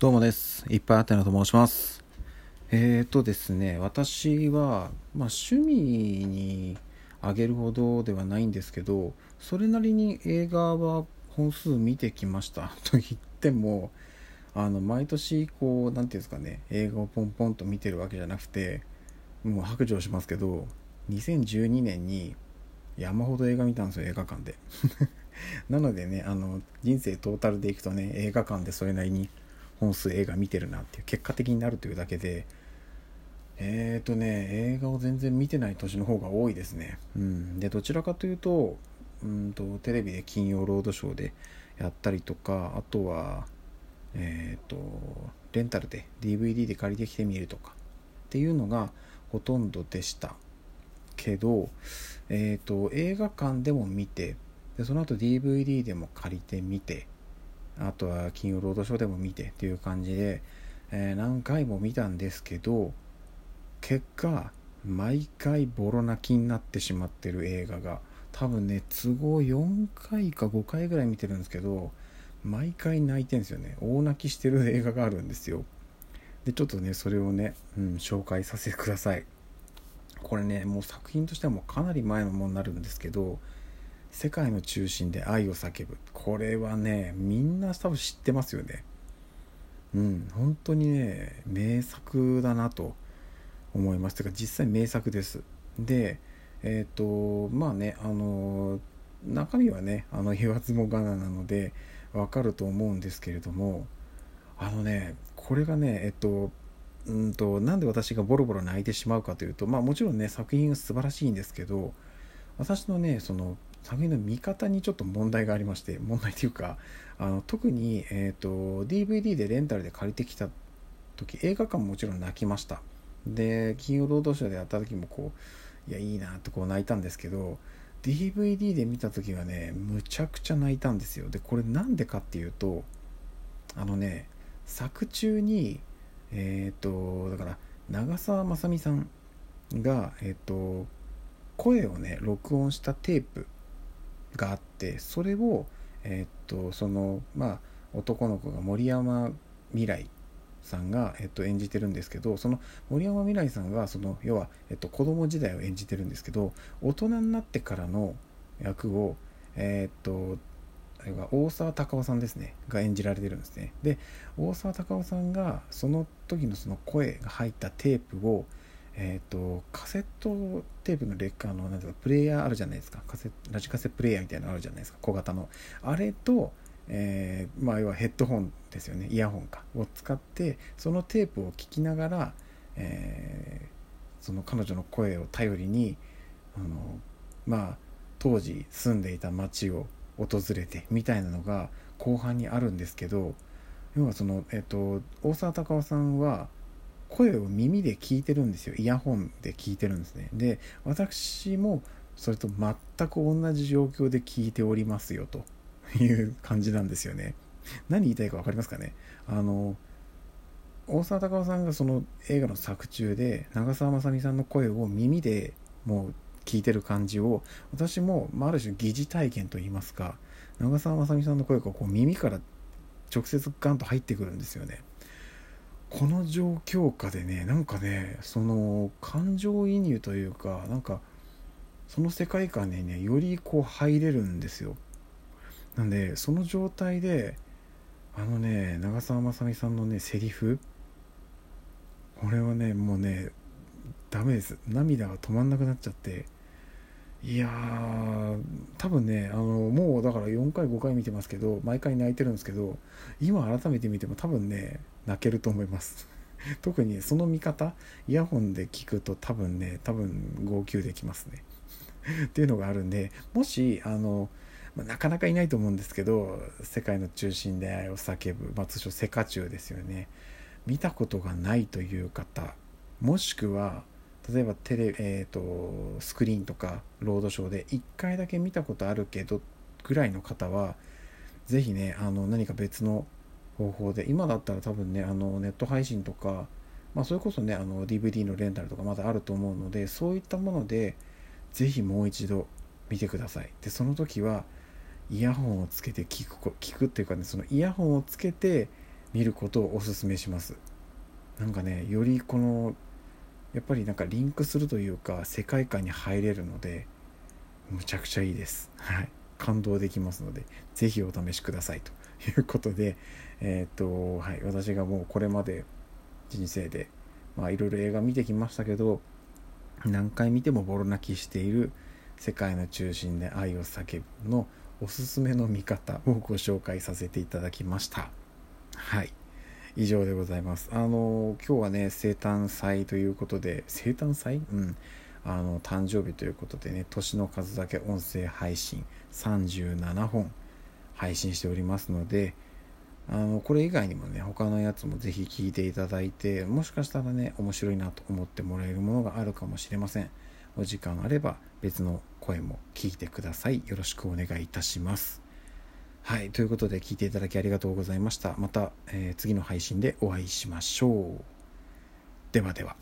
どうもです。いっぱいあてなと申します。えーとですね、私は、まあ、趣味にあげるほどではないんですけど、それなりに映画は本数見てきました。と言っても、あの、毎年、こう、なんていうんですかね、映画をポンポンと見てるわけじゃなくて、もう白状しますけど、2012年に山ほど映画見たんですよ、映画館で。なのでね、あの、人生トータルでいくとね、映画館でそれなりに本数映画見てるなっていう結果的になるというだけでえーとね映画を全然見てない年の方が多いですね。うん。でどちらかというとうんとテレビで金曜ロードショーでやったりとかあとはえーとレンタルで DVD で借りてきてみるとかっていうのがほとんどでした。けどえーと映画館でも見てでその後 DVD でも借りてみてあとは金曜ロードショーでも見てっていう感じで、えー何回も見たんですけど結果毎回ボロ泣きになってしまってる映画が多分ね都合4回か5回ぐらい見てるんですけど毎回泣いてるんですよね。大泣きしてる映画があるんですよ。でちょっとねそれをね、うん、紹介させてください。これねもう作品としてはもうかなり前のものになるんですけど世界の中心で愛を叫ぶ。これはねみんな多分知ってますよね。うん本当にね名作だなと思います。てか実際名作です。でえっ、とまあねあの中身はねあの言わずもがななのでわかると思うんですけれどもあのねこれがねえっとうんとなんで私がボロボロ泣いてしまうかというとまあもちろんね作品が素晴らしいんですけど私のねその作の見方にちょっと問題がありまして問題というかあの特に、えー、と DVD でレンタルで借りてきた時映画館ももちろん泣きました。で金曜ロードショーでやった時もこういやいいなってこう泣いたんですけど DVD で見た時はねむちゃくちゃ泣いたんですよ。でこれなんでかっていうとあのね作中にえっ、とだから長澤まさみさんがえっ、と声をね録音したテープがあってそれをえーっとそのまあ男の子が森山未来さんが、えっと、演じてるんですけどその森山未来さんがその要は、えっと、子供時代を演じてるんですけど大人になってからの役をえーっとあれが大沢たかおさんですねが演じられてるんですね。で大沢たかおさんがその時のその声が入ったテープをえー、とカセットテープの劣化のなんていうかプレイヤーあるじゃないですか。カセラジカセプレイヤーみたいなのあるじゃないですか。小型の。あれと、えーまあ要はヘッドホンですよね。イヤホンか。を使ってそのテープを聞きながら、えーその彼女の声を頼りにあのまあ当時住んでいた町を訪れてみたいなのが後半にあるんですけど要はその、えっと大沢たかおさんは声を耳で聞いてるんですよ。イヤホンで聞いてるんですね。で私もそれと全く同じ状況で聞いておりますよという感じなんですよね。何言いたいか分かりますかね？あの大沢たかおさんがその映画の作中で長澤まさみさんの声を耳でもう聞いてる感じを私も、まあ、ある種疑似体験といいますか長澤まさみさんの声がこう耳から直接ガンと入ってくるんですよね。この状況下でねなんかねその感情移入というかなんかその世界観にねよりこう入れるんですよ。なんでその状態であのね長澤まさみさんのねセリフこれはねもうねダメです。涙が止まんなくなっちゃっていやー多分ねあのもうだから4回5回見てますけど毎回泣いてるんですけど今改めて見ても多分ね泣けると思います。特にその見方イヤホンで聞くと多分ね多分号泣できますね。っていうのがあるんでもしあのまなかなかいないと思うんですけど世界の中心で愛を叫ぶ、まあ、通称セカチュウですよね。見たことがないという方もしくは例えばテレ、えー、とスクリーンとかロードショーで1回だけ見たことあるけどぐらいの方はぜひねあの何か別の方法で今だったら多分ねあのネット配信とか、まあ、それこそねあの DVD のレンタルとかまだあると思うのでそういったものでぜひもう一度見てください。でその時はイヤホンをつけて聞く聞くっていうかねそのイヤホンをつけて見ることをおすすめします。なんかねよりこのやっぱりなんかリンクするというか世界観に入れるのでむちゃくちゃいいです。はい。感動できますので是非お試しくださいということでえっ、とはい。私がもうこれまで人生でいろいろ映画見てきましたけど何回見てもボロ泣きしている世界の中心で愛を叫ぶのおすすめの見方をご紹介させていただきました。はい。以上でございます。あの今日はね生誕祭ということで生誕祭？うん。あの誕生日ということでね年の数だけ音声配信37本配信しておりますのであのこれ以外にもね他のやつもぜひ聞いていただいてもしかしたらね面白いなと思ってもらえるものがあるかもしれません。お時間あれば別の声も聞いてください。よろしくお願いいたします。はいということで聞いていただきありがとうございました。また、えー、次の配信でお会いしましょう。ではでは。